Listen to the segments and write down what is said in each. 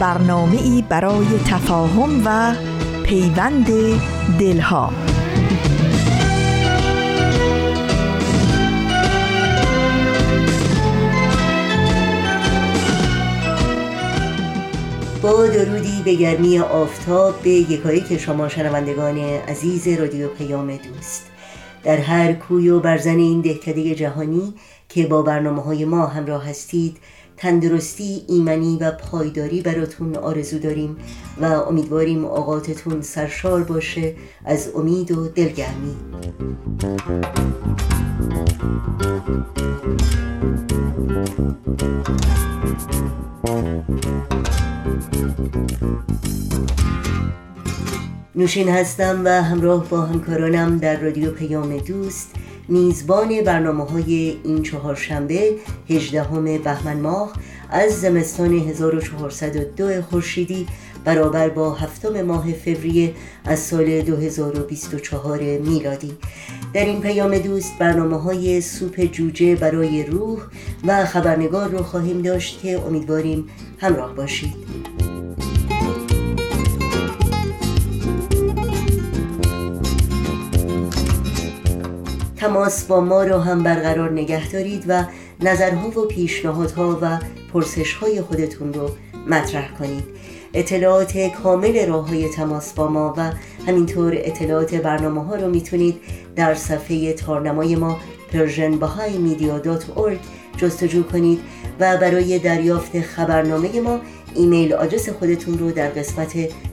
برنامه ای برای تفاهم و پیوند دلها. با درودی به گرمی آفتاب به یکایی که شما شنوندگان عزیز رادیو پیام دوست. در هر کوی و برزن این دهکده جهانی که با برنامه های ما همراه هستید تندرستی ایمنی و پایداری براتون آرزو داریم و امیدواریم اوقاتتون سرشار باشه از امید و دلگرمی. نوشین هستم و همراه با همکارانم در رادیو پیام دوست میزبان برنامه های این چهارشنبه 18 بهمن ماه از زمستان 1402 خورشیدی برابر با هفتم ماه فوریه از سال 2024 میلادی. در این پیام دوست برنامه های سوپ جوجه برای روح و خبرنگار رو خواهیم داشت که امیدواریم همراه باشید. تماس با ما را هم برقرار نگه دارید و نظرها و پیشنهادها و پرسشهای خودتون رو مطرح کنید. اطلاعات کامل راه های تماس با ما و همینطور اطلاعات برنامه ها رو می‌تونید در صفحه تارنمای ما persianbahaimedia.org جستجو کنید و برای دریافت خبرنامه ما ایمیل آدرس خودتون رو در قسمت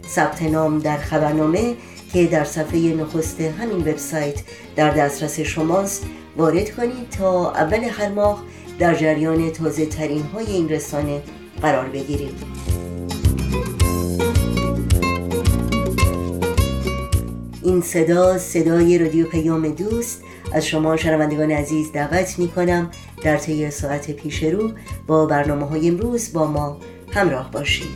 ثبت نام در خبرنامه که در صفحه نخست همین وبسایت در دسترس شماست. وارد کنید تا اول هر ماه در جریان تازه ترین های این رسانه قرار بگیرید این صدا صدای رادیو پیام دوست. از شما شنوندگان عزیز دعوت می کنم در طی ساعت پیش رو با برنامه های امروز با ما همراه باشید.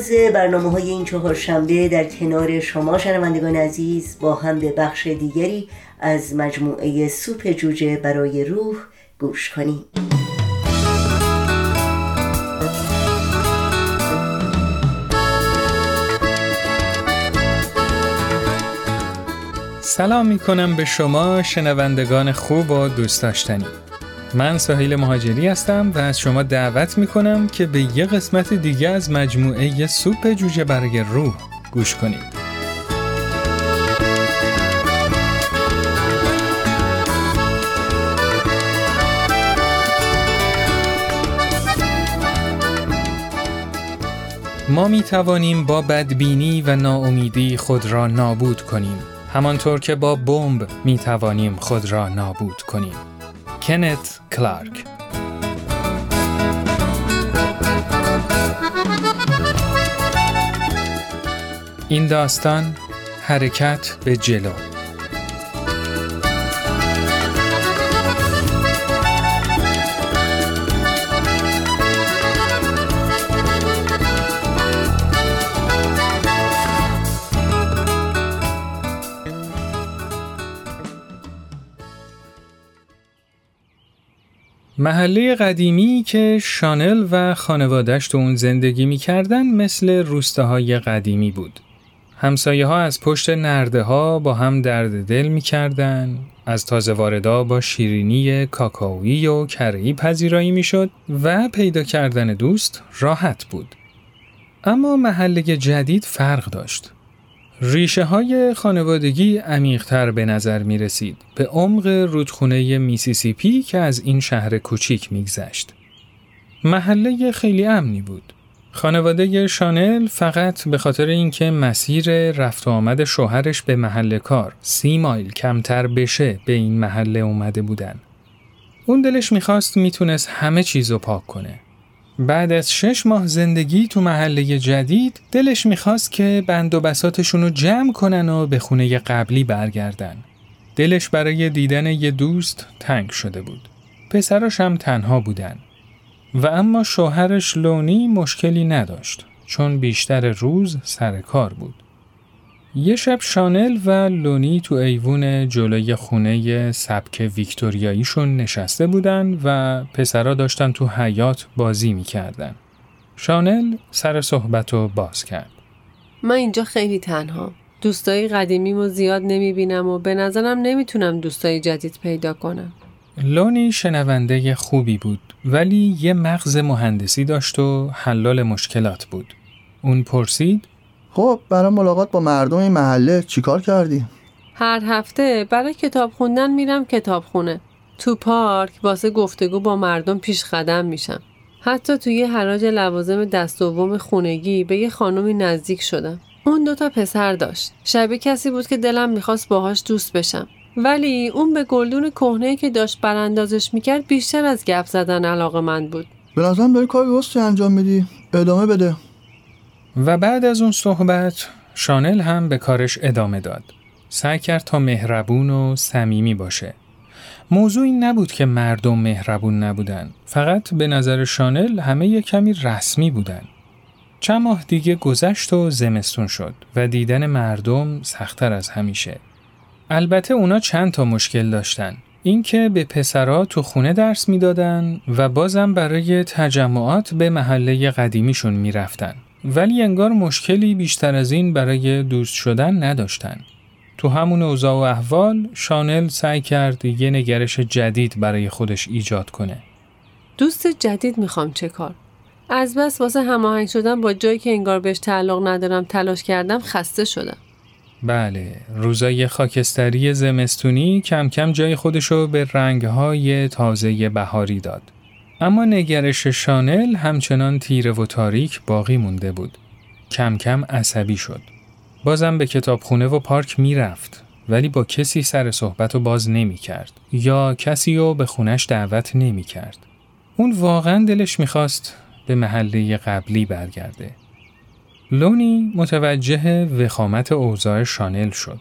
آغاز برنامه های این چهارشنبه در کنار شما شنوندگان عزیز با هم به بخش دیگری از مجموعه سوپ جوجه برای روح گوش کنیم. سلام می کنم به شما شنوندگان خوب و دوست داشتنی. من ساحل مهاجری هستم و از شما دعوت می کنم که به یه قسمت دیگه از مجموعه سوپ جوجه برای روح گوش کنید. ما می توانیم با بدبینی و ناامیدی خود را نابود کنیم همانطور که با بمب می توانیم خود را نابود کنیم کنت کلارک این داستان حرکت به جلو. محله قدیمی که شانل و خانوادش تو اون زندگی می‌کردن مثل روستاهای قدیمی بود. همسایه ها از پشت نرده ها با هم درد دل می‌کردن، از تازه واردا با شیرینی کاکاویی و کرهی پذیرایی می‌شد و پیدا کردن دوست راحت بود. اما محله جدید فرق داشت. ریشه های خانوادگی عمیقتر به نظر می رسید به عمق رودخونه میسیسیپی که از این شهر کوچیک میگذشت. محله خیلی امنی بود. خانواده شانل فقط به خاطر اینکه مسیر رفت و آمد شوهرش به محل کار سی مایل کمتر بشه به این محله اومده بودن. اون دلش می‌خواست می‌تونست همه چیزو پاک کنه. بعد از شش ماه زندگی تو محله جدید دلش می‌خواست که بند و بساتشون رو جمع کنن و به خونه قبلی برگردن. دلش برای دیدن یه دوست تنگ شده بود. پسراش هم تنها بودن. و اما شوهرش لونی مشکلی نداشت چون بیشتر روز سر کار بود. یه شب شانل و لونی تو ایوون جلوی خونه سبک ویکتوریاییشون نشسته بودن و پسرا داشتن تو حیات بازی می‌کردن. شانل سر صحبت رو باز کرد. من اینجا خیلی تنها. دوستای قدیمیمو زیاد نمی‌بینم و به نظرم نمی‌تونم دوستای جدید پیدا کنم. لونی شنونده خوبی بود ولی یه مغز مهندسی داشت و حلال مشکلات بود. اون پرسید خب برای ملاقات با مردم این محله چیکار کردی؟ هر هفته برای کتاب خوندن میرم کتابخونه. تو پارک واسه گفتگو با مردم پیش قدم میشم. حتی توی حراج لوازم دست دوم خونگی به یه خانومی نزدیک شدم. اون دوتا پسر داشت. شبیه کسی بود که دلم می‌خواست باهاش دوست بشم. ولی اون به گلدون کهنه که داشت براندازش می‌کرد بیشتر از گپ زدن علاقه من بود. به نظرم داری کار درستی انجام میدی. ادامه بده. و بعد از اون صحبت شانل هم به کارش ادامه داد. سعی کرد تا مهربون و صمیمی باشه. موضوع این نبود که مردم مهربون نبودن. فقط به نظر شانل همه یه کمی رسمی بودن. چند ماه دیگه گذشت و زمستون شد و دیدن مردم سختتر از همیشه. البته اونا چند تا مشکل داشتن. اینکه به پسرها تو خونه درس می‌دادن و بازم برای تجمعات به محله قدیمیشون می‌رفتن. ولی انگار مشکلی بیشتر از این برای دوست شدن نداشتن. تو همون اوضاع و احوال شانل سعی کرد یه نگرش جدید برای خودش ایجاد کنه. دوست جدید می‌خوام چه کار؟ از بس واسه هماهنگ شدن با جایی که انگار بهش تعلق ندارم تلاش کردم خسته شدم. بله، روزای خاکستری زمستونی کم کم جای خودشو به رنگهای تازه بهاری داد. اما نگرش شانل همچنان تیره و تاریک باقی مونده بود. کم کم عصبی شد. بازم به کتابخونه و پارک می‌رفت ولی با کسی سر صحبت و باز نمی کرد یا کسی رو به خونش دعوت نمی کرد. اون واقعا دلش می‌خواست به محله قبلی برگرده. لونی متوجه وخامت اوضاع شانل شد.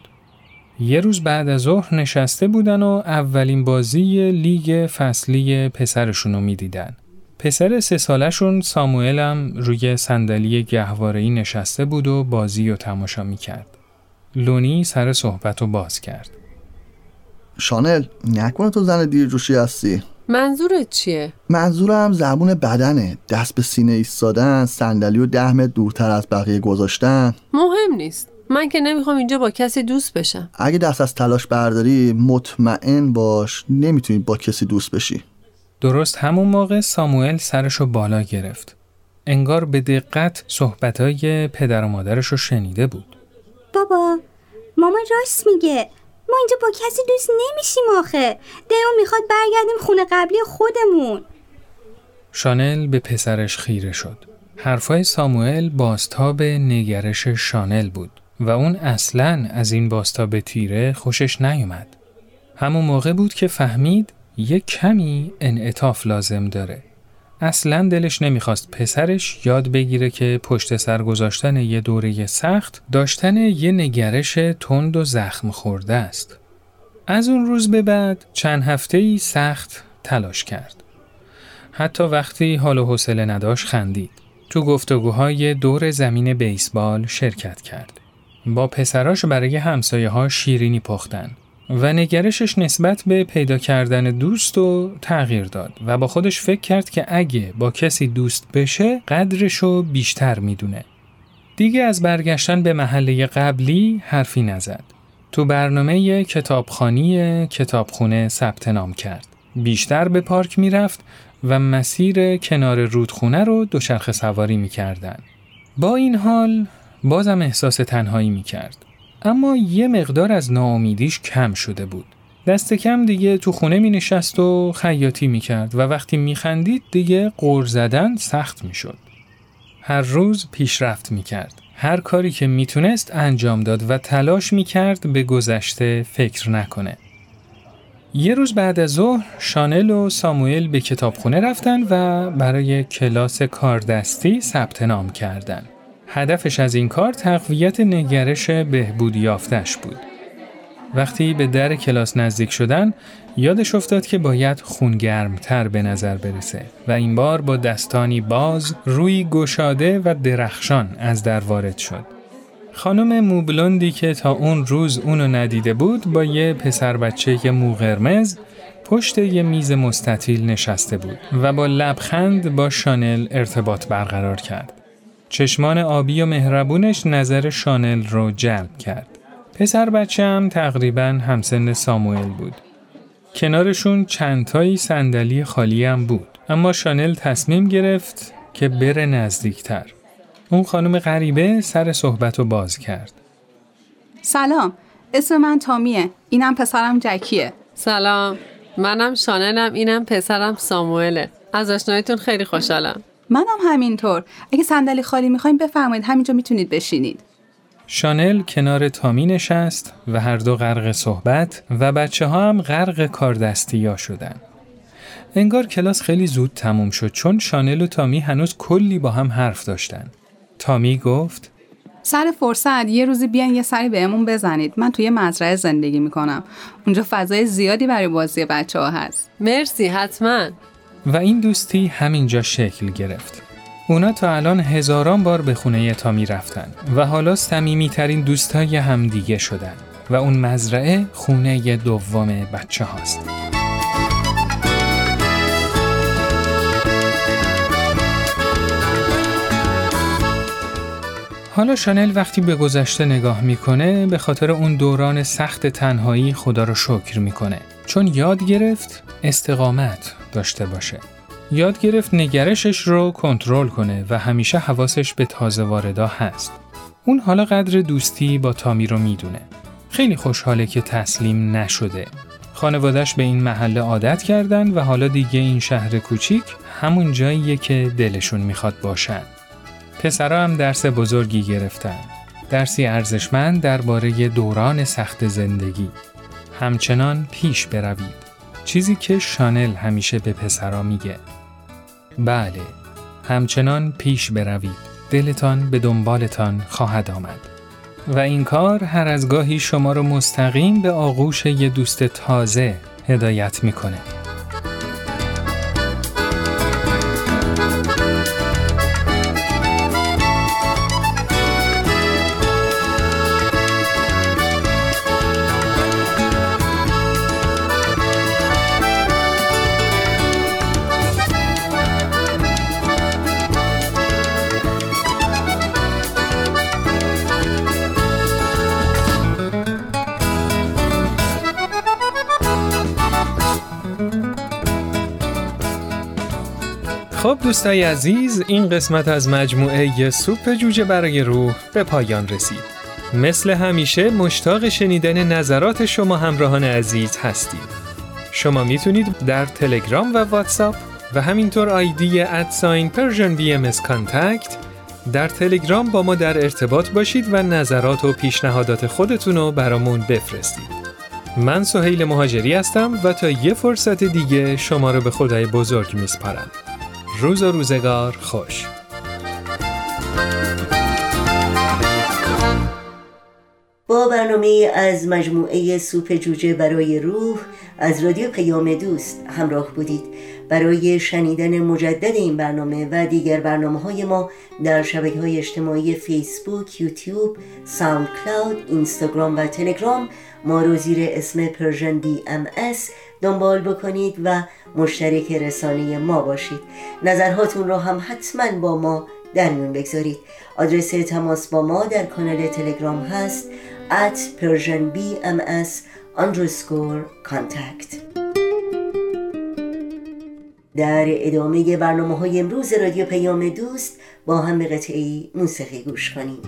یه روز بعد از ظهر نشسته بودن و اولین بازی لیگ فصلی پسرشون رو می‌دیدن. پسر سه سالشون ساموئل هم روی صندلی گهواره‌ای نشسته بود و بازی و تماشا می‌کرد. لونی سر صحبت رو باز کرد. شانل نکنه تو زن دیرجوشی هستی منظورت چیه؟ منظورم زبون بدنه دست به سینه ایستادن صندلی و ده متر دورتر از بقیه گذاشتن مهم نیست. من که نمی‌خوام اینجا با کسی دوست بشم. اگه دست از تلاش برداری مطمئن باش نمی‌تونی با کسی دوست بشی درست همون موقع ساموئل سرشو بالا گرفت. انگار به دقت صحبتهای پدر و مادرش رو شنیده بود. بابا ماما راست میگه ما اینجا با کسی دوست نمیشیم آخه دلمون می‌خواد برگردیم خونه قبلی خودمون شانل به پسرش خیره شد. حرفای ساموئل باستاب نگرش شانل بود و اون اصلاً از این باستاب تیره خوشش نیومد. همون موقع بود که فهمید یه کمی انعطاف لازم داره. اصلا دلش نمی‌خواست پسرش یاد بگیره که پشت سر گذاشتن یه دوره سخت داشتن یه نگرش تند و زخم خورده است. از اون روز به بعد چند هفته ای سخت تلاش کرد. حتی وقتی حال و حوصله نداشت خندید. تو گفتگوهای دور زمین بیسبال شرکت کرد. با پسراش برای همسایه ها شیرینی پختن و نگرشش نسبت به پیدا کردن دوست و تغییر داد و با خودش فکر کرد که اگه با کسی دوست بشه قدرشو بیشتر می‌دونه. دیگه از برگشتن به محله قبلی حرفی نزد. تو برنامه کتابخانی کتابخونه ثبت نام کرد. بیشتر به پارک می‌رفت و مسیر کنار رودخونه رو دوچرخه سواری می‌کردن. با این حال بازم احساس تنهایی می‌کرد. اما یه مقدار از ناامیدیش کم شده بود. دست کم دیگه تو خونه می نشست و خیاطی می کرد و وقتی می خندید دیگه قور زدن سخت می شد. هر روز پیشرفت می کرد. هر کاری که می تونست انجام داد و تلاش می کرد به گذشته فکر نکنه. یه روز بعد از ظهر شانل و ساموئل به کتابخونه رفتن و برای کلاس کاردستی ثبت نام کردن. هدفش از این کار تقویت نگرش بهبود یافتش بود. وقتی به در کلاس نزدیک شدن یادش افتاد که باید خونگرمتر به نظر برسه و این بار با دستانی باز روی گشاده و درخشان از در وارد شد. خانم موبلوندی که تا اون روز اونو ندیده بود با یه پسر بچه مو قرمز پشت یه میز مستطیل نشسته بود و با لبخند با شانل ارتباط برقرار کرد. چشمان آبی و مهربونش نظر شانل رو جلب کرد. پسر بچه هم تقریبا همسن ساموئل بود. کنارشون چندتایی صندلی خالی هم بود. اما شانل تصمیم گرفت که بره نزدیکتر. اون خانم غریبه سر صحبت رو باز کرد. سلام اسم من تامیه اینم پسرم جکیه سلام منم شانلم اینم پسرم ساموئله از آشنایتون خیلی خوشحالم منم همینطور. اگه صندلی خالی می‌خوایم بفرمایید همینجا می‌تونید بشینید. شانل کنار تامی نشست و هر دو غرق صحبت و بچه ها هم غرق کاردستی شدن. انگار کلاس خیلی زود تموم شد چون شانل و تامی هنوز کلی با هم حرف داشتن. تامی گفت سر فرصت یه روزی بیان یه سری بهمون بزنید. من توی مزرعه زندگی می‌کنم. اونجا فضای زیادی برای بازی بچه ها هست. مرسی حتما. و این دوستی همینجا شکل گرفت. اونا تا الان هزاران بار به خونه تامی رفتن و حالا سمیمی ترین دوستای همدیگه شدن و اون مزرعه خونه دوم بچه هاست. حالا شانل وقتی به گذشته نگاه می‌کنه به خاطر اون دوران سخت تنهایی خدا رو شکر می‌کنه چون یاد گرفت استقامت داشته باشه یاد گرفت نگرشش رو کنترل کنه و همیشه حواسش به تازه واردا هست. اون حالا قدر دوستی با تامی رو می‌دونه. خیلی خوشحاله که تسلیم نشده. خانوادش به این محله عادت کردن و حالا دیگه این شهر کوچیک همون جاییه که دلشون می‌خواد باشن. پسرا هم درس بزرگی گرفتن. درسی ارزشمند درباره دوران سخت زندگی. همچنان پیش بروید. چیزی که شانل همیشه به پسرا میگه. بله همچنان پیش بروید دلتان به دنبالتان خواهد آمد و این کار هر از گاهی شما رو مستقیم به آغوش یه دوست تازه هدایت می‌کنه. دوستای عزیز این قسمت از مجموعه سوپ جوجه برای روح به پایان رسید. مثل همیشه مشتاق شنیدن نظرات شما همراهان عزیز هستیم. شما می‌تونید در تلگرام و واتساپ و همینطور ID at sign Persian BMS contact در تلگرام با ما در ارتباط باشید و نظرات و پیشنهادات خودتون رو برامون بفرستید. من سهیل مهاجری هستم و تا یه فرصت دیگه شما رو به خدای بزرگ میسپارم. روز و روزگار خوش. با برنامه از مجموعه سوپ جوجه برای روح از رادیو پیام دوست همراه بودید. برای شنیدن مجدد این برنامه و دیگر برنامه های ما در شبکه های اجتماعی فیسبوک، یوتیوب، ساوند کلاود، اینستاگرام و تلگرام ما رو زیر اسم Persian BMS دنبال بکنید و مشترک رسانه ما باشید. نظرهاتون رو هم حتما با ما در میون بگذارید. آدرس تماس با ما در کانال تلگرام هست at persianbms underscore contact. در ادامه برنامه های امروز رادیو پیام دوست با هم به قطعی موسیقی گوش کنیم.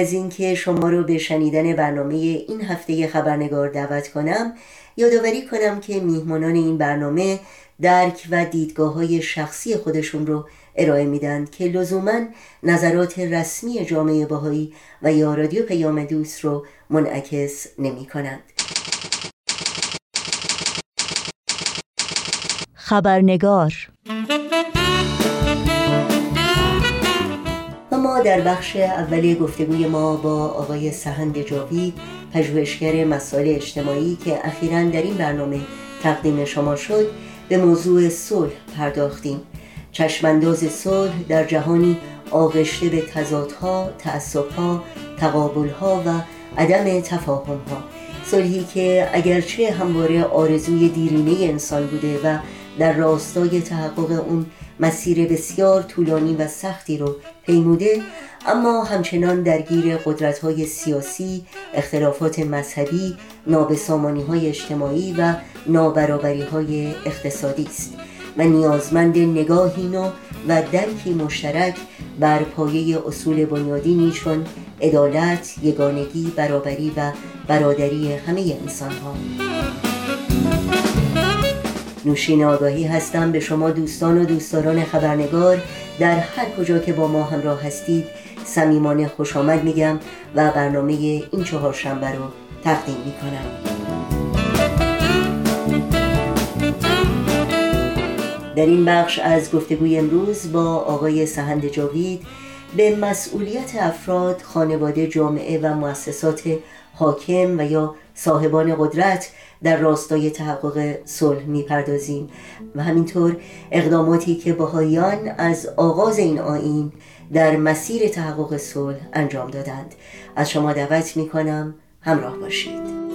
از اینکه شما رو به شنیدن برنامه این هفته خبرنگار دعوت کنم یادآوری کنم که میهمانان این برنامه درک و دیدگاه های شخصی خودشون رو ارائه میدن که لزوما نظرات رسمی جامعه باهایی و یا رادیو پیام دوست رو منعکس نمی کنند. خبرنگار در بخش اول گفتگوی ما با آقای سهند جاوید پژوهشگر مسائل اجتماعی که اخیرا در این برنامه تقدیم شما شد به موضوع صلح پرداختیم. چشمانداز صلح در جهانی آغشته به تضادها، تعصبها، تقابلها و عدم تفاهمها. صلحی که اگرچه همواره آرزوی دیرینه انسان بوده و در راستای تحقق اون مسیر بسیار طولانی و سختی رو پیموده اما همچنان درگیر قدرت های سیاسی، اختلافات مذهبی، نابسامانی های اجتماعی و نابرابری های اقتصادی است و نیازمند نگاهی نو و درکی مشترک بر پایه اصول بنیادی چون عدالت، یگانگی، برابری و برادری همه انسان ها. نوشین آگاهی هستم به شما دوستان و دوستداران خبرنگار. در هر کجا که با ما همراه هستید صمیمانه خوش آمد میگم و برنامه این چهار شنبه رو تقدیم می‌کنم. در این بخش از گفتگوی امروز با آقای سهند جاوید به مسئولیت افراد، خانواده، جامعه و مؤسسات حاکم و یا صاحبان قدرت در راستای تحقق صلح می‌پردازیم و همینطور اقداماتی که بهاییان از آغاز این آین در مسیر تحقق صلح انجام دادند. از شما دعوت می‌کنم همراه باشید.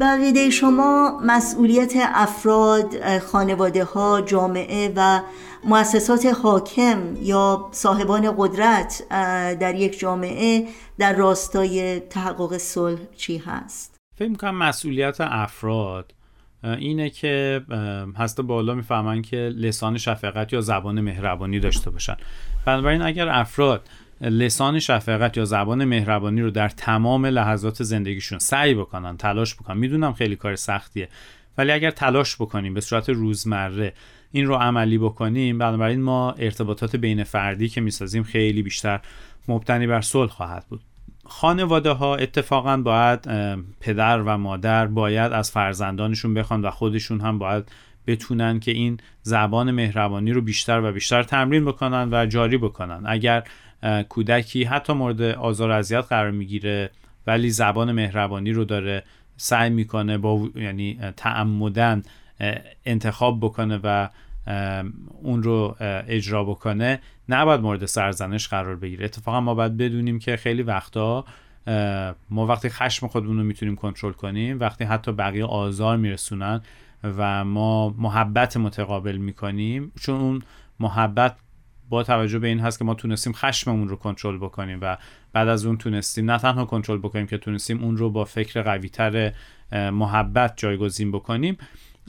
بقیده شما مسئولیت افراد، خانواده ها، جامعه و مؤسسات حاکم یا صاحبان قدرت در یک جامعه در راستای تحقق صلح چی هست؟ فکر کنم مسئولیت افراد اینه که هست بالا می‌فهمن که لسان شفقت یا زبان مهربانی داشته باشن بنابراین اگر افراد لسان شفقت یا زبان مهربانی رو در تمام لحظات زندگیشون سعی بکنن تلاش بکنن. می‌دونم خیلی کار سختیه ولی اگر تلاش بکنیم به صورت روزمره این رو عملی بکنیم بنابراین ما ارتباطات بین فردی که می‌سازیم خیلی بیشتر مبتنی بر صلح خواهد بود. خانواده ها اتفاقا باید پدر و مادر باید از فرزندانشون بخوان و خودشون هم باید بتونن که این زبان مهربانی رو بیشتر و بیشتر تمرین بکنن و جاری بکنن. اگر کودکی حتی مورد آزار اذیت قرار می‌گیره ولی زبان مهربانی رو داره سعی می‌کنه با یعنی تعمدن انتخاب بکنه و اون رو اجرا بکنه نباید مورد سرزنش قرار بگیره. اتفاقا ما باید بدونیم که خیلی وقتا ما وقتی خشم خودمون رو می‌تونیم کنترل کنیم وقتی حتی بقیه آزار میرسونن و ما محبت متقابل می‌کنیم چون اون محبت با توجه به این هست که ما تونستیم خشممون رو کنترل بکنیم و بعد از اون تونستیم نه تنها کنترل بکنیم که تونستیم اون رو با فکر قویتر محبت جایگزین بکنیم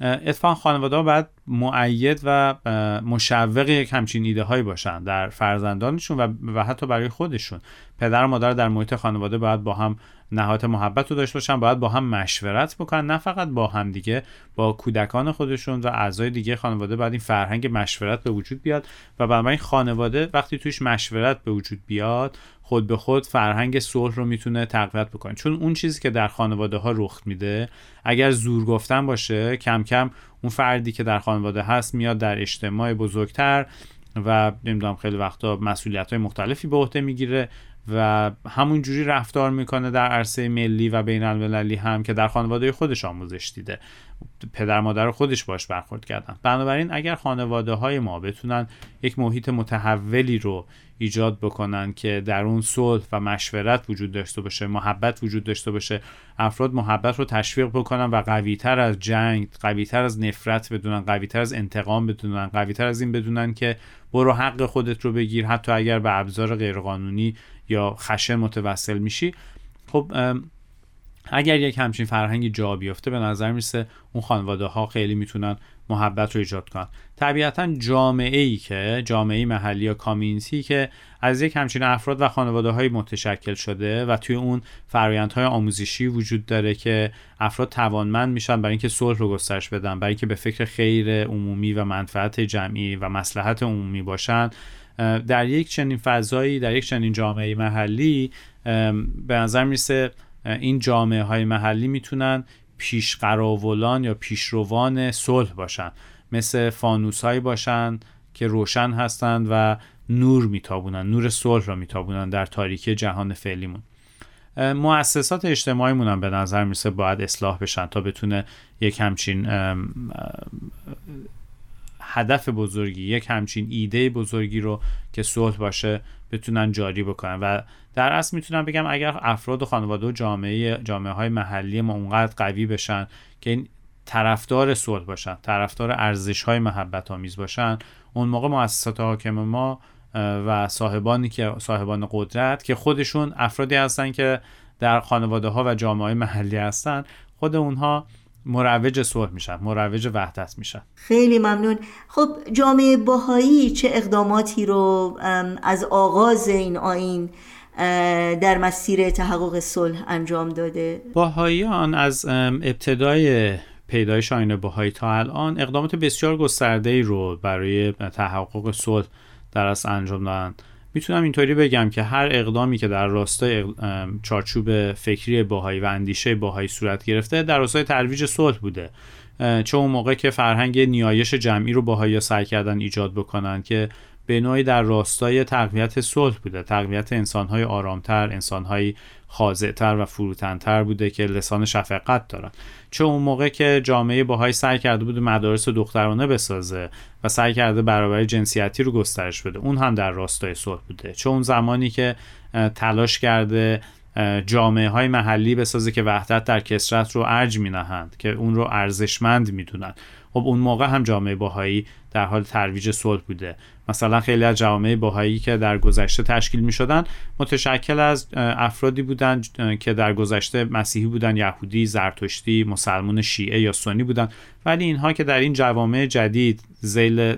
اتفاقا خانواده ها باید معید و مشوق یک همچین ایده هایی باشن در فرزندانشون و, و حتی برای خودشون. پدر و مادر در محیط خانواده باید با هم نهایت محبت رو داشته باشن باید با هم مشورت بکنن نه فقط با هم دیگه با کودکان خودشون و اعضای دیگه خانواده باید این فرهنگ مشورت به وجود بیاد و بنابراین خانواده وقتی توش مشورت به وجود بیاد خود به خود فرهنگ صلح رو می‌تونه تقویت بکنه. چون اون چیزی که در خانواده ها رخ میده اگر زور گفتن باشه کم کم اون فردی که در خانواده هست میاد در اجتماع بزرگتر و نمی‌دونم خیلی وقتا مسئولیت های مختلفی به عهده می‌گیره. و همون جوری رفتار می‌کنه در عرصه ملی و بین المللی هم که در خانواده خودش آموزش دیده. پدر مادر خودش باش برخورد کردن. بنابراین اگر خانواده های ما بتونن یک محیط متحولی رو ایجاد بکنن که در اون صلح و مشورت وجود داشته باشه محبت وجود داشته باشه افراد محبت رو تشویق بکنن و قویتر از جنگ قویتر از نفرت بدونن قویتر از انتقام بدونن قویتر از این بدونن که برو حق خودت رو بگیر حتی اگر به ابزار غیرقانونی یا خشن متوسل میشی. خب اگر یک همچین فرهنگی جا بیفته به نظر می‌رسه اون خانواده ها خیلی می‌تونن محبت رو ایجاد کنن. طبیعتا جامعه ای که جامعه محلی یا کامینیتی که از یک همچین افراد و خانواده های متشکل شده و توی اون های آموزشی وجود داره که افراد توانمند میشن برای اینکه صلح رو گسترش بدن برای اینکه به فکر خیر عمومی و منفعت جمعی و مسلحت عمومی باشن. در یک چنین فضایی در یک چنین جامعه محلی به نظر می‌رسه این جامعه های محلی می‌تونن پیشقراولان یا پیشروان صلح باشن. مثل فانوس هایی باشن که روشن هستند و نور میتابونن نور صلح را میتابونن در تاریکی جهان فعلیمون. مؤسسات اجتماعیمون هم به نظر می‌رسه باید اصلاح بشن تا بتونه یک همچین هدف بزرگی یک همچین ایده بزرگی رو که صلح باشه بتونن جاری بکنن. و در اصل می‌تونم بگم اگر افراد و خانواده و جامعه جامعه های محلی ما اونقدر قوی بشن که این طرفدار صلح باشن طرفدار ارزش های محبت آمیز باشن اون موقع مؤسسات حاکم ما و صاحبانی که صاحبان قدرت که خودشون افرادی هستن که در خانواده ها و جامعه محلی هستن خود اونها مروج صلح میشن مروج وحدت میشن. خیلی ممنون. خب جامعه باهایی چه اقداماتی رو از آغاز این آین در مسیر تحقق صلح انجام داده؟ باهاییان از ابتدای پیدایش آین باهایی تا الان اقدامات بسیار گسترده ای رو برای تحقق صلح در از انجام دادن. می‌تونم اینطوری بگم که هر اقدامی که در راستای چارچوب فکری باهایی و اندیشه باهایی صورت گرفته در راستای ترویج صلح بوده. چه اون موقع که فرهنگ نیایش جمعی رو باهایی سعی کردن ایجاد بکنن که به نوعی در راستای تقویت صلح بوده. تقویت انسانهای آرامتر انسانهای خاضعتر و فروتنتر بوده که لسان شفقت دارن. چه اون موقع که جامعه باهایی سعی کرده بود مدارس دخترانه بسازه و سعی کرده برابری جنسیتی رو گسترش بده اون هم در راستای صلح بوده. چه اون زمانی که تلاش کرده جامعه های محلی بسازه که وحدت در کسرت رو ارج می نهند که اون رو ارزشمند می‌دونن. خب اون موقع هم جامعه باهایی در حال ترویج صلح بوده. مثلا خیلی از جوامع باهایی که در گذشته تشکیل می شدن متشکل از افرادی بودند که در گذشته مسیحی بودن یهودی زرتشتی مسلمان شیعه یا سنی بودن. ولی اینها که در این جوامع جدید زیل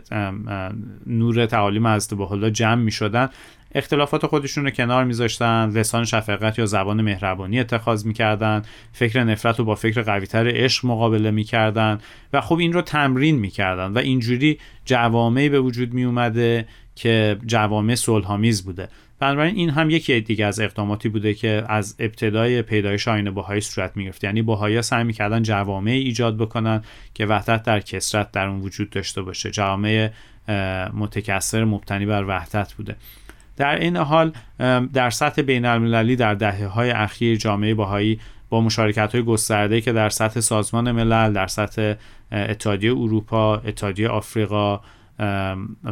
نور تعالیم از الله جمع می شدن اختلافات خودشون رو کنار میذاشتن لسان شفقت یا زبان مهربانی اتخاذ می‌کردن فکر نفرت رو با فکر قویتر عشق مقابله می‌کردن و خب این رو تمرین می‌کردن و اینجوری جوامعی به وجود میومده که جوامع صلحآمیز بوده. بنابراین این هم یکی دیگه از اقداماتی بوده که از ابتدای پیدایش آین بهایی صورت می‌گرفت. یعنی بهایی سعی می‌کردن جوامع ایجاد بکنن که وحدت در کسرت در اون وجود داشته باشه. جوامع متکثر مبتنی بر وحدت بوده. در این حال در سطح بین المللی در دهه های اخیر جامعه باهایی با مشارکت های گسترده که در سطح سازمان ملل در سطح اتحادیه اروپا اتحادیه آفریقا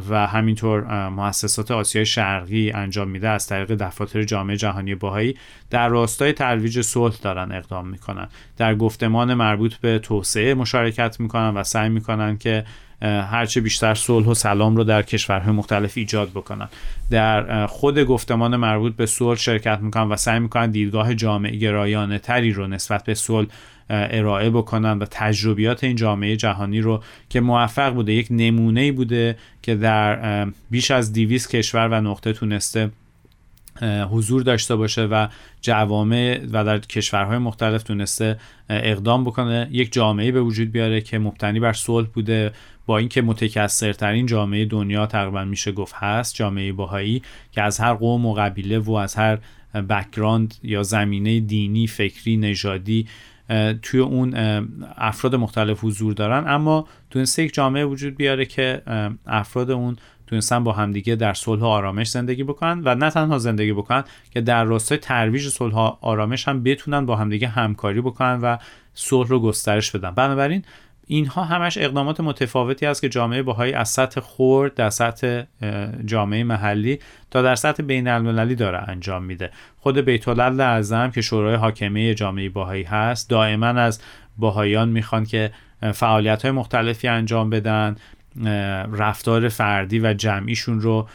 و همینطور مؤسسات آسیای شرقی انجام میده از طریق دفاتر جامعه جهانی باهایی در راستای ترویج صلح دارن اقدام می‌کنن. در گفتمان مربوط به توسعه مشارکت می‌کنن و سعی می‌کنن که هرچه بیشتر صلح و سلام رو در کشورهای مختلف ایجاد بکنن. در خود گفتمان مربوط به صلح شرکت می‌کنن و سعی می‌کنن دیدگاه جامعه گرایانه تری رو نسبت به صلح ارائه بکنن و تجربیات این جامعه جهانی رو که موفق بوده یک نمونه بوده که در بیش از 200 کشور و نقطه تونسته حضور داشته باشه و جوامع و در کشورهای مختلف تونسته اقدام بکنه. یک جامعه به وجود بیاره که مبتنی بر صلح بوده با اینکه متکثرترین جامعه دنیا تقریبا میشه گفت هست جامعه باهایی که از هر قوم و قبیله و از هر بکراند یا زمینه دینی فکری نژادی توی اون افراد مختلف حضور دارن. اما تونسته یک جامعه وجود بیاره که افراد اون تونستن با همدیگه در صلح و آرامش زندگی بکنن و نه تنها زندگی بکنن که در راستای ترویج صلح و آرامش هم بتونن با همدیگه همکاری بکنن و صلح رو گسترش بدن. بنابراین اینها همش اقدامات متفاوتی است که جامعه باهایی از سطح خورد در سطح جامعه محلی تا در سطح بین المللی داره انجام میده. خود بیت اعظم که شورای حاکمه جامعه باهایی هست دائما از باهایان می‌خوان که فعالیت های مختلفی انجام بدن رفتار فردی و جمعیشون رو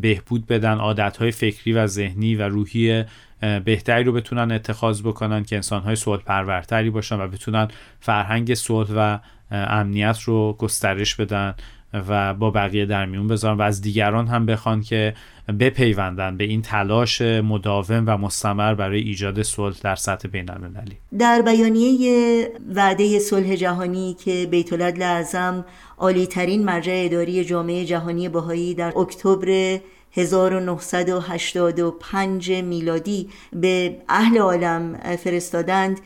بهبود بدن عادتهای فکری و ذهنی و روحی بهتری رو بتونن اتخاذ بکنن که انسانهای صلح پرورتری باشن و بتونن فرهنگ صلح و امنیت رو گسترش بدن و با بقیه در میون بذارن و از دیگران هم بخوان که بپیوندن به این تلاش مداوم و مستمر برای ایجاد صلح در سطح بین المللی در بیانیه وعده صلح جهانی که بیت اعظم عالی مرجع اداری جامعه جهانی بهایی در اکتبر 1985 میلادی به اهل عالم فرستادند.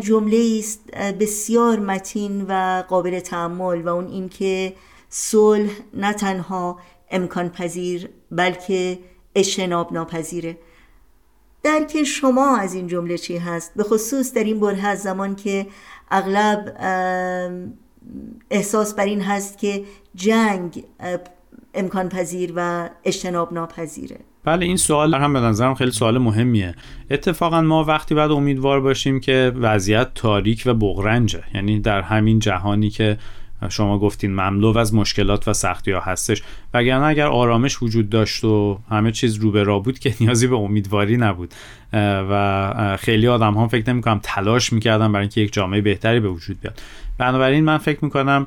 جمله است بسیار متین و قابل تعمل و اون اینکه صلح نه تنها امکان پذیر بلکه اجتناب ناپذیره. درک شما از این جمله چی هست؟ به خصوص در این بره از زمان که اغلب احساس بر این هست که جنگ امکان پذیر و اجتناب ناپذیره بله این سوال هم به نظرم خیلی سوال مهمیه. اتفاقا ما وقتی باید امیدوار باشیم که وضعیت تاریک و بغرنجه یعنی در همین جهانی که شما گفتین مملو از مشکلات و سختی ها هستش. وگرنه اگر آرامش وجود داشت و همه چیز رو به بود که نیازی به امیدواری نبود. و خیلی آدم هم فکر نمی کنم تلاش می‌کردن برای اینکه یک جامعه بهتری به وجود بیاد. بنابراین من فکر می‌کنم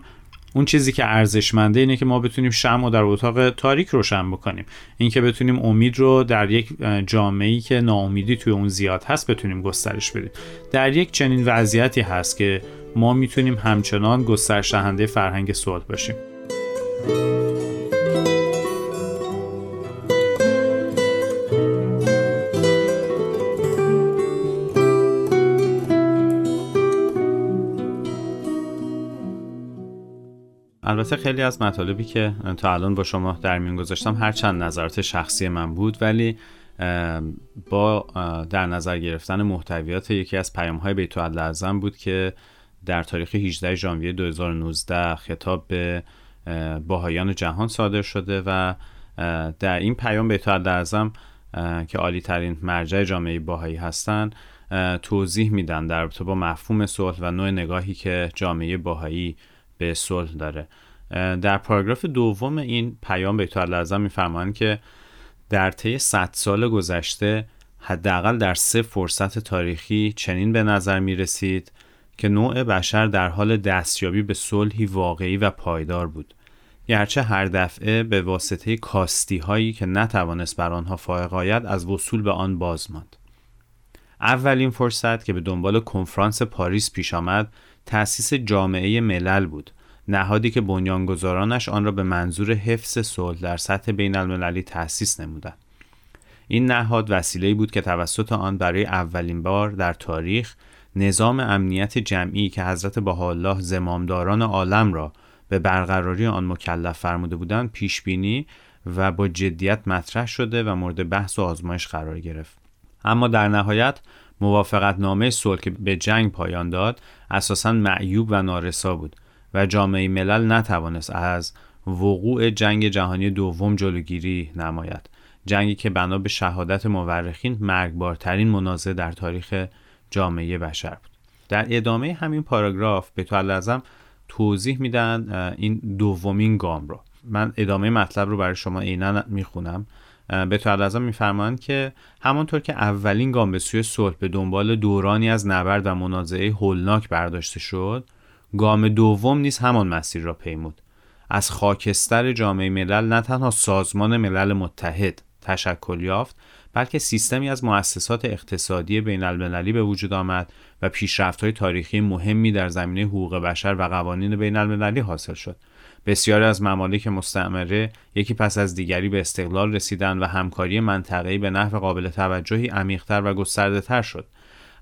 اون چیزی که ارزشمنده اینه که ما بتونیم شم و در اتاق تاریک روشن بکنیم. اینکه بتونیم امید رو در یک جامعه‌ای که ناامیدی توی اون زیاد هست بتونیم گسترش بدیم. در یک چنین وضعیتی هست که ما می‌تونیم همچنان گسترش دهنده فرهنگ صلح باشیم. البته خیلی از مطالبی که تا الان با شما در میون گذاشتم هر چند نظرات شخصی من بود ولی با در نظر گرفتن محتویات یکی از پیام های بیت بود که در تاریخ 18 ژانویه 2019 خطاب به باهایان جهان صادر شده و در این پیام بیت اعظم که عالی ترین مرجع جامعه باهایی هستند توضیح میدن در رابطه با مفهوم صلح و نوع نگاهی که جامعه باهایی به صلح داره. در پاراگراف دوم این پیام بیت اعظم میفرمایند که در طی 100 سال گذشته حداقل در سه فرصت تاریخی چنین به نظر می رسید که نوع بشر در حال دستیابی به صلحی واقعی و پایدار بود. گرچه هر دفعه به واسطه کاستی هایی که نتوانست بر آنها فائق آید از وصول به آن باز ماند. اولین فرصت که به دنبال کنفرانس پاریس پیش آمد تأسیس جامعه ملل بود. نهادی که بنیانگذارانش آن را به منظور حفظ صلح در سطح بین المللی تأسیس نمودند. این نهاد وسیله بود که توسط آن برای اولین بار در تاریخ نظام امنیت جمعی که حضرت الله زمامداران عالم را به برقراری آن مکلف فرموده بودند پیش بینی و با جدیت مطرح شده و مورد بحث و آزمایش قرار گرفت. اما در نهایت موافقت نامه صلح که به جنگ پایان داد اساسا معیوب و نارسا بود و جامعه ملل نتوانست از وقوع جنگ جهانی دوم جلوگیری نماید. جنگی که بنا به شهادت مورخین مرگبارترین منازعه در تاریخ جامعه بشر بود. در ادامه همین پاراگراف به تو لازم توضیح میدن این دومین گام رو. من ادامه مطلب رو برای شما عینا می‌خونم. به تو میفرمایند که همانطور که اولین گام به سوی صلح به دنبال دورانی از نبرد و منازعه هولناک برداشته شد گام دوم نیز همان مسیر را پیمود از خاکستر جامعه ملل نه تنها سازمان ملل متحد تشکل یافت بلکه سیستمی از مؤسسات اقتصادی بین المللی به وجود آمد و های تاریخی مهمی در زمینه حقوق بشر و قوانین بین المللی حاصل شد. بسیاری از ممالک مستعمره یکی پس از دیگری به استقلال رسیدند و همکاری منطقه‌ای به نحو قابل توجهی عمیق‌تر و گسترده‌تر شد.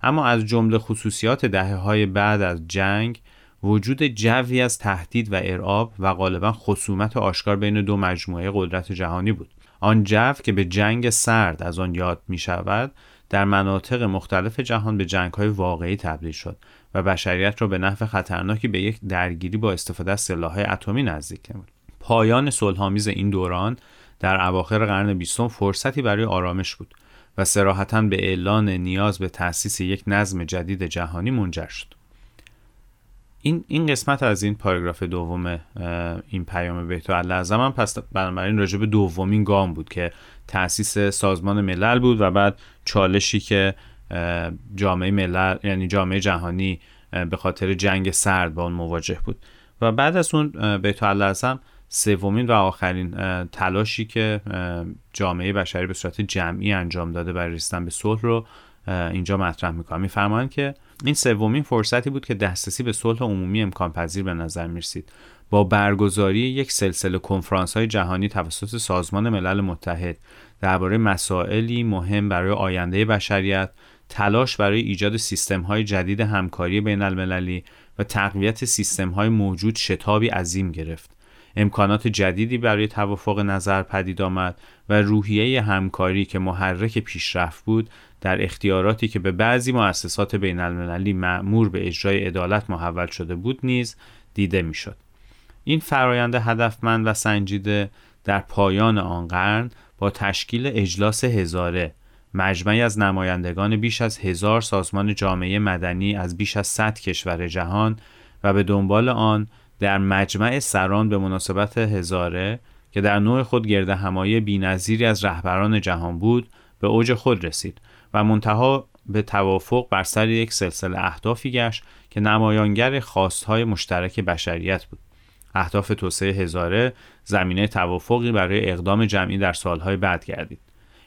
اما از جمله خصوصیات دهه های بعد از جنگ وجود جوی از تهدید و ارعاب و غالبا خصومت آشکار بین دو مجموعه قدرت جهانی بود آن جو که به جنگ سرد از آن یاد می شود در مناطق مختلف جهان به جنگ های واقعی تبدیل شد و بشریت را به نحو خطرناکی به یک درگیری با استفاده از سلاح‌های اتمی نزدیک نمود. پایان صلحآمیز این دوران در اواخر قرن بیستم فرصتی برای آرامش بود و سراحتا به اعلان نیاز به تأسیس یک نظم جدید جهانی منجر شد. این این قسمت از این پاراگراف دوم این پیام بیت العظم هم پس بنابراین راجع به دومین گام بود که تأسیس سازمان ملل بود و بعد چالشی که جامعه ملل یعنی جامعه جهانی به خاطر جنگ سرد با اون مواجه بود. و بعد از اون بیت العظم سومین و آخرین تلاشی که جامعه بشری به صورت جمعی انجام داده برای رسیدن به صلح رو اینجا مطرح می‌کنم میفرمایند که این سومین فرصتی بود که دسترسی به صلح عمومی امکان پذیر به نظر می‌رسید. با برگزاری یک سلسله کنفرانس های جهانی توسط سازمان ملل متحد درباره مسائلی مهم برای آینده بشریت تلاش برای ایجاد سیستم های جدید همکاری بین المللی و تقویت سیستم های موجود شتابی عظیم گرفت امکانات جدیدی برای توافق نظر پدید آمد و روحیه همکاری که محرک پیشرفت بود در اختیاراتی که به بعضی مؤسسات بین المللی معمور به اجرای عدالت محول شده بود نیز دیده می‌شد. این فرایند هدفمند و سنجیده در پایان آن قرن با تشکیل اجلاس هزاره مجمعی از نمایندگان بیش از هزار سازمان جامعه مدنی از بیش از 100 کشور جهان و به دنبال آن در مجمع سران به مناسبت هزاره که در نوع خود گرد همایی بینظیری از رهبران جهان بود به اوج خود رسید و منتها به توافق بر سر یک سلسله اهدافی گشت که نمایانگر خواستهای مشترک بشریت بود. اهداف توسعه هزاره زمینه توافقی برای اقدام جمعی در سالهای بعد گردید.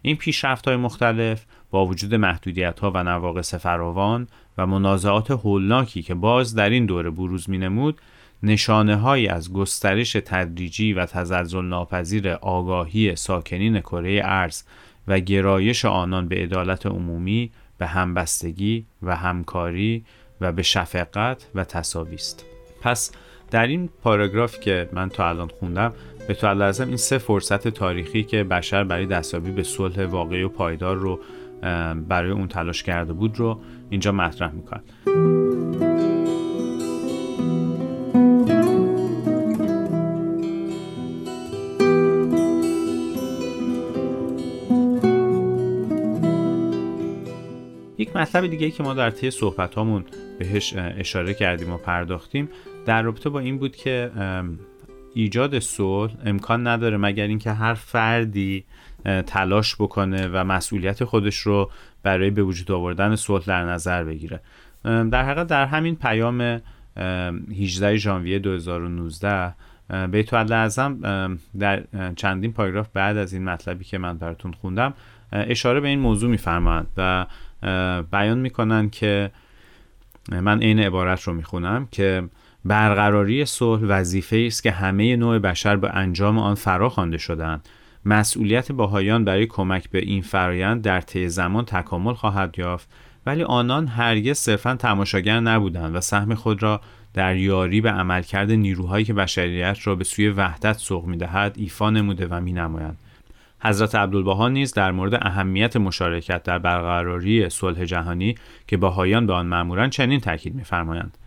این پیشرفت های مختلف با وجود محدودیت ها و نواقص فراوان و منازعات هولناکی که باز در این دوره بروز می نمود نشانه های از گسترش تدریجی و تزلزل ناپذیر آگاهی ساکنین کره ارز و گرایش آنان به عدالت عمومی به همبستگی و همکاری و به شفقت و تصاوی است. پس در این پاراگراف که من تا الان خوندم به تو لازم این سه فرصت تاریخی که بشر برای دستیابی به صلح واقعی و پایدار رو برای اون تلاش کرده بود رو اینجا مطرح می‌کنم. یک مطلب دیگه که ما در طی صحبت هامون بهش اشاره کردیم و پرداختیم در رابطه با این بود که ایجاد صلح امکان نداره مگر اینکه هر فردی تلاش بکنه و مسئولیت خودش رو برای به وجود آوردن صلح در نظر بگیره. در حقیقت در همین پیام 18 ژانویه 2019 بیت اعظم در چندین پاراگراف بعد از این مطلبی که من براتون خوندم اشاره به این موضوع میفرمایند و بیان می‌کنن که من عین عبارت رو می‌خونم که برقراری صلح وظیفه است که همه نوع بشر به انجام آن فرا خوانده شدند مسئولیت باهایان برای کمک به این فرایند در طی زمان تکامل خواهد یافت ولی آنان هرگز صرفا تماشاگر نبودند و سهم خود را در یاری به عملکرد نیروهایی که بشریت را به سوی وحدت سوق می‌دهد ایفا نموده و مینمایند. حضرت عبدالبها نیز در مورد اهمیت مشارکت در برقراری صلح جهانی که باهایان به آن مامورند چنین تاکید می‌فرمایند.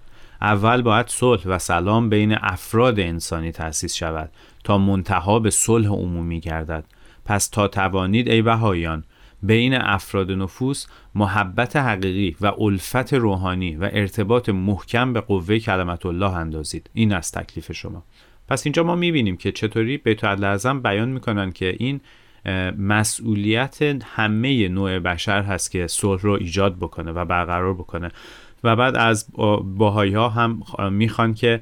اول باید صلح و سلام بین افراد انسانی تأسیس شود تا منتها به صلح عمومی گردد. پس تا توانید ای بهایان بین افراد نفوس محبت حقیقی و الفت روحانی و ارتباط محکم به قوه کلمت الله اندازید. این از تکلیف شما. پس اینجا ما می‌بینیم که چطوری بیت اعظم بیان می‌کنن که این مسئولیت همه نوع بشر هست که صلح رو ایجاد بکنه و برقرار بکنه. و بعد از باهایی ها هم می‌خوان که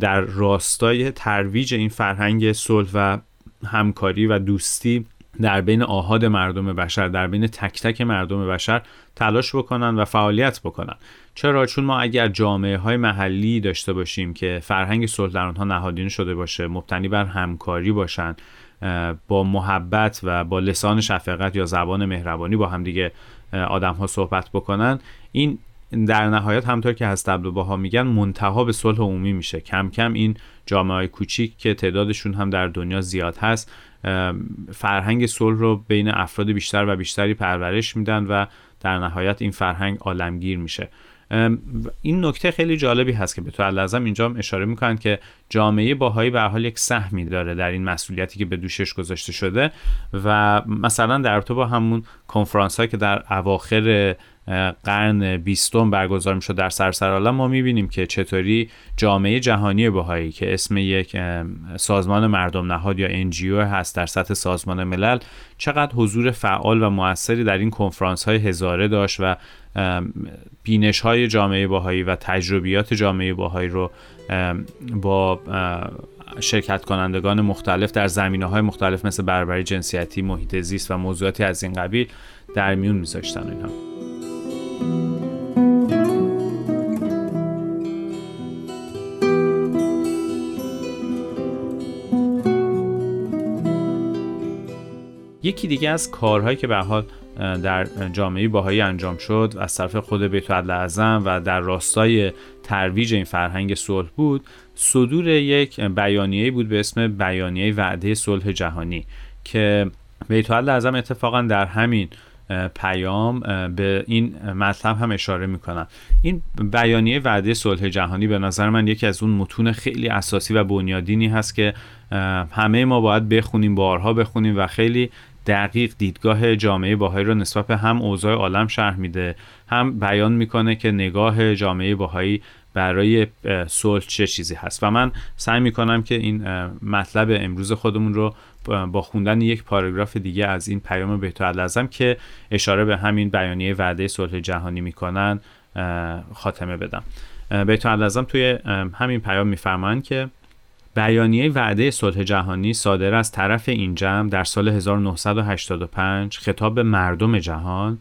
در راستای ترویج این فرهنگ صلح و همکاری و دوستی در بین آهاد مردم بشر در بین تک تک مردم بشر تلاش بکنن و فعالیت بکنن. چرا؟ چون ما اگر جامعه های محلی داشته باشیم که فرهنگ صلح در آنها نهادینه شده باشه مبتنی بر همکاری باشن با محبت و با لسان شفقت یا زبان مهربانی با هم دیگه آدم ها صحبت بکنن این در نهایت همطور که هست باها میگن منتها به صلح عمومی میشه. کم کم این جامعه های کوچیک که تعدادشون هم در دنیا زیاد هست فرهنگ صلح رو بین افراد بیشتر و بیشتری پرورش میدن و در نهایت این فرهنگ عالمگیر میشه. این نکته خیلی جالبی هست که به تو لازم اینجا اشاره می‌کنن که جامعه باهایی به حال یک سهمی داره در این مسئولیتی که به دوشش گذاشته شده و مثلا در تو با همون کنفرانس هایی که در اواخر قرن بیستم برگزار می‌شد در سرسر عالم. ما می‌بینیم که چطوری جامعه جهانی بهایی که اسم یک سازمان مردم نهاد یا انجیو هست در سطح سازمان ملل چقدر حضور فعال و موثری در این کنفرانس های هزاره داشت و بینش های جامعه باهایی و تجربیات جامعه باهایی رو با شرکت کنندگان مختلف در زمینه های مختلف مثل بربری جنسیتی، محیط زیست و موضوعاتی از این قبیل در میون میذاشتن اینها. یکی دیگه از کارهایی که به حال در جامعه باهایی انجام شد از طرف خود بیت اعظم و در راستای ترویج این فرهنگ صلح بود صدور یک بیانیه بود به اسم بیانیه وعده صلح جهانی که بیت اعظم اتفاقا در همین پیام به این مطلب هم اشاره می‌کنم. این بیانیه وعده صلح جهانی به نظر من یکی از اون متون خیلی اساسی و بنیادینی هست که همه ما باید بخونیم بارها بخونیم و خیلی دقیق دیدگاه جامعه باهایی رو نسبت به هم اوضاع عالم شرح میده. هم بیان می‌کنه که نگاه جامعه باهایی برای صلح چه چیزی هست. و من سعی می‌کنم که این مطلب امروز خودمون رو با خوندن یک پاراگراف دیگه از این پیام بهتر لازم که اشاره به همین بیانیه وعده صلح جهانی می‌کنن خاتمه بدم. بهتر لازم توی همین پیام میفرمایند که بیانیه وعده صلح جهانی صادر از طرف این جمع در سال 1985 خطاب به مردم جهان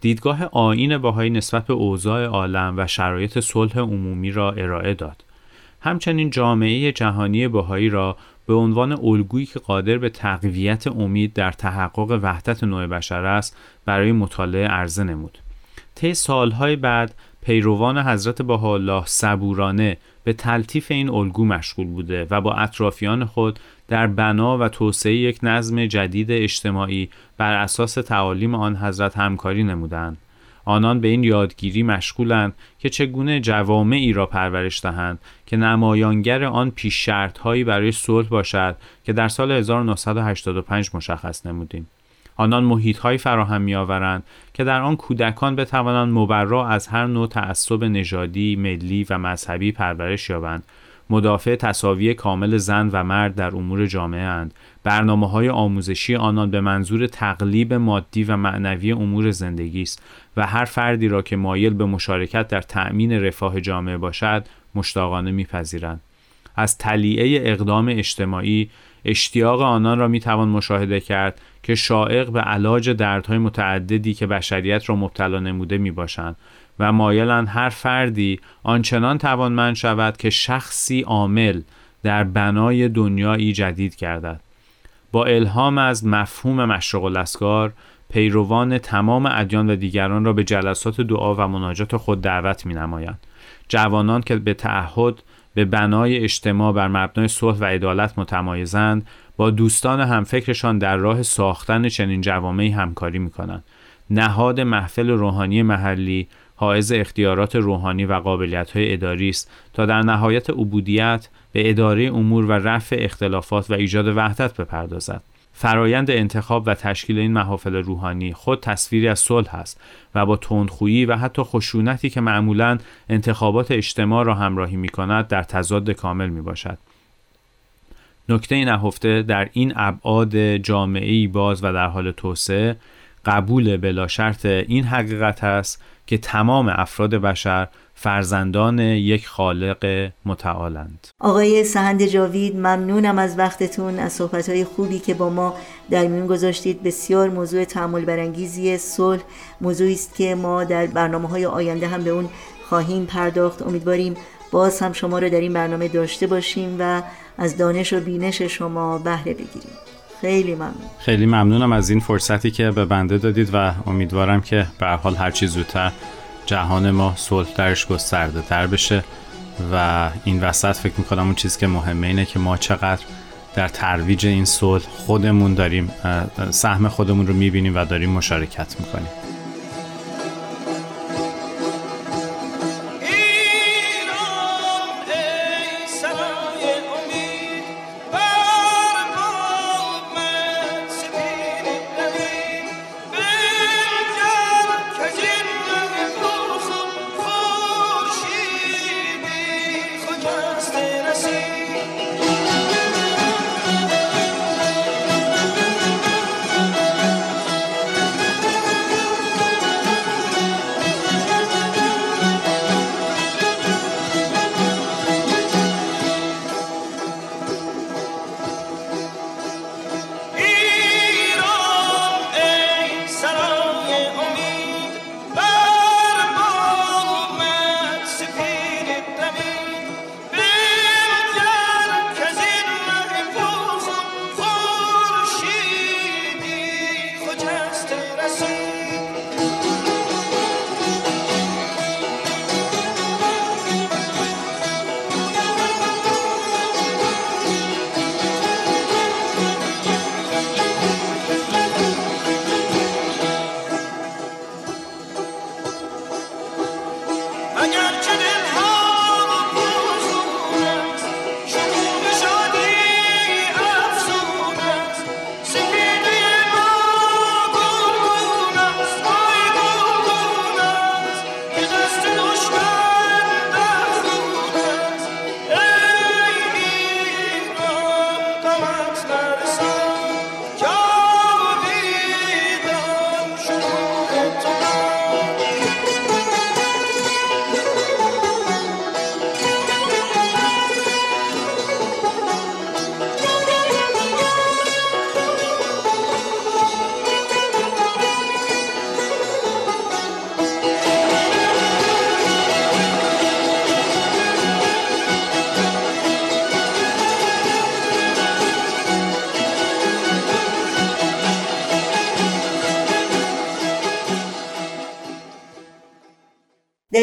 دیدگاه آین باهایی نسبت به اوضاع عالم و شرایط صلح عمومی را ارائه داد. همچنین جامعه جهانی باهایی را به عنوان الگویی که قادر به تقویت امید در تحقق وحدت نوع بشر است برای مطالعه عرضه نمود. طی سالهای بعد پیروان حضرت بهاءالله صبورانه به تلطیف این الگو مشغول بوده و با اطرافیان خود در بنا و توسعه یک نظم جدید اجتماعی بر اساس تعالیم آن حضرت همکاری نمودند. آنان به این یادگیری مشغولند که چگونه جوامعی را پرورش دهند که نمایانگر آن پیش هایی برای صلح باشد که در سال 1985 مشخص نمودیم. آنان محیط های فراهم می آورند که در آن کودکان بتوانند مبرا از هر نوع تعصب نژادی، ملی و مذهبی پرورش یابند مدافع تصاوی کامل زن و مرد در امور جامعه اند. برنامه های آموزشی آنان به منظور تقلیب مادی و معنوی امور زندگی است و هر فردی را که مایل به مشارکت در تأمین رفاه جامعه باشد مشتاقانه میپذیرند. از تلیعه اقدام اجتماعی اشتیاق آنان را می‌توان مشاهده کرد که شائق به علاج دردهای متعددی که بشریت را مبتلا نموده می باشند و مایلند هر فردی آنچنان توانمند شود که شخصی عامل در بنای دنیایی جدید گردد با الهام از مفهوم مشرق الاسکار پیروان تمام ادیان و دیگران را به جلسات دعا و مناجات خود دعوت می نمایند. جوانان که به تعهد به بنای اجتماع بر مبنای صلح و عدالت متمایزند با دوستان همفکرشان در راه ساختن چنین جوامعی همکاری می کنند. نهاد محفل روحانی محلی حائز اختیارات روحانی و قابلیت های اداری است تا در نهایت عبودیت به اداره امور و رفع اختلافات و ایجاد وحدت بپردازد. فرایند انتخاب و تشکیل این محافل روحانی خود تصویری از صلح است و با تندخویی و حتی خشونتی که معمولا انتخابات اجتماع را همراهی می کند در تضاد کامل می باشد. نکته نهفته در این ابعاد جامعه باز و در حال توسعه قبول بلا شرط این حقیقت است که تمام افراد بشر فرزندان یک خالق متعالند. آقای سهند جاوید ممنونم از وقتتون از صحبتهای خوبی که با ما در میون گذاشتید. بسیار موضوع تعمل برانگیزی صلح موضوعی است که ما در برنامه های آینده هم به اون خواهیم پرداخت. امیدواریم باز هم شما رو در این برنامه داشته باشیم و از دانش و بینش شما بهره بگیریم. خیلی ممنون. خیلی ممنونم از این فرصتی که به بنده دادید و امیدوارم که به حال هر چیز زودتر جهان ما صلح درش گسترده تر بشه و این وسط فکر می‌کنم اون چیزی که مهمه اینه که ما چقدر در ترویج این صلح خودمون داریم سهم خودمون رو می‌بینیم و داریم مشارکت می‌کنیم.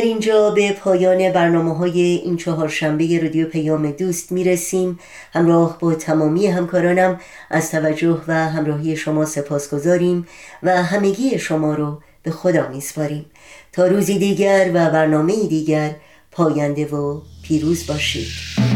اینجا به پایان برنامه های این چهار شنبه رادیو پیام دوست می رسیم همراه با تمامی همکارانم از توجه و همراهی شما سپاس گذاریم و همگی شما رو به خدا می سپاریم تا روزی دیگر و برنامه دیگر پاینده و پیروز باشید.